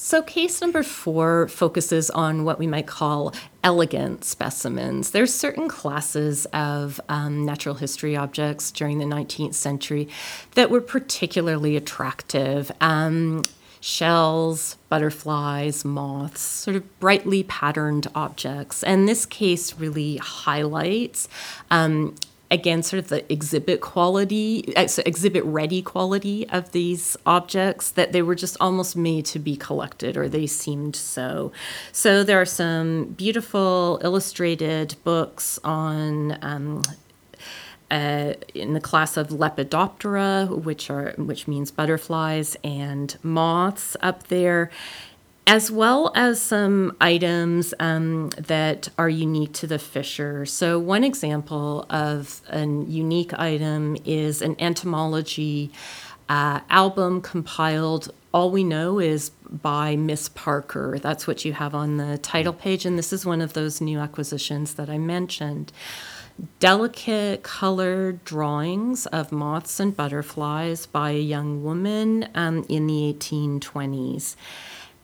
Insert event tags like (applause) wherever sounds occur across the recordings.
So, case number four focuses on what we might call elegant specimens. There's certain classes of um, natural history objects during the 19th century that were particularly attractive. Um, shells, butterflies, moths, sort of brightly patterned objects. And this case really highlights um, again sort of the exhibit quality uh, exhibit ready quality of these objects that they were just almost made to be collected or they seemed so. So there are some beautiful illustrated books on um, uh, in the class of Lepidoptera, which are which means butterflies and moths up there, as well as some items um, that are unique to the Fisher. So, one example of a unique item is an entomology uh, album compiled. All we know is by Miss Parker. That's what you have on the title page, and this is one of those new acquisitions that I mentioned delicate colored drawings of moths and butterflies by a young woman um, in the 1820s.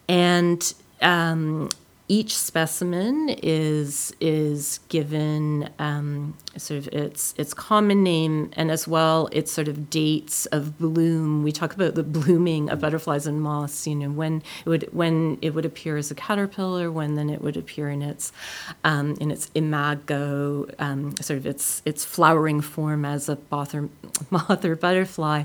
And um, each specimen is is given um, sort of its its common name and as well its sort of dates of bloom. We talk about the blooming of butterflies and moths. You know when it would when it would appear as a caterpillar, when then it would appear in its um, in its imago, um, sort of its its flowering form as a moth or, (laughs) moth or butterfly,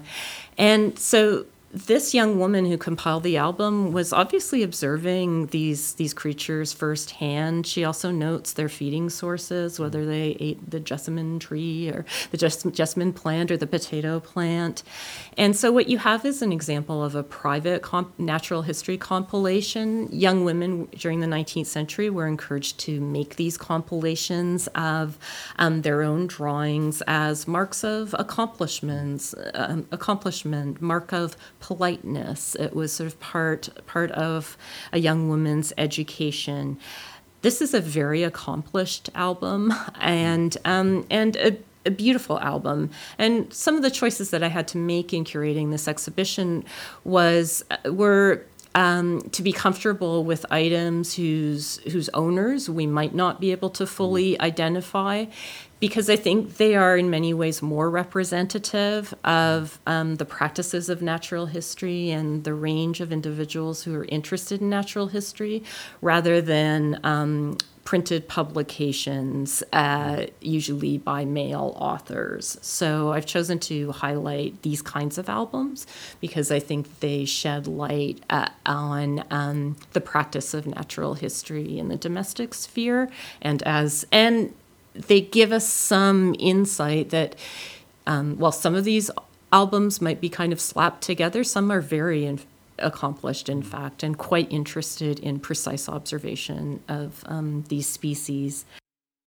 and so this young woman who compiled the album was obviously observing these these creatures firsthand. She also notes their feeding sources, whether they ate the jessamine tree or the jessamine plant or the potato plant. And so, what you have is an example of a private comp- natural history compilation. Young women during the 19th century were encouraged to make these compilations of um, their own drawings as marks of accomplishments, um, accomplishment, mark of politeness. It was sort of part part of a young woman's education. This is a very accomplished album and um, and a, a beautiful album. And some of the choices that I had to make in curating this exhibition was uh, were um, to be comfortable with items whose whose owners we might not be able to fully identify, because I think they are in many ways more representative of um, the practices of natural history and the range of individuals who are interested in natural history, rather than um, printed publications, uh, usually by male authors. So I've chosen to highlight these kinds of albums because I think they shed light uh, on um, the practice of natural history in the domestic sphere, and as and they give us some insight that um, while some of these albums might be kind of slapped together, some are very in- accomplished, in fact, and quite interested in precise observation of um, these species.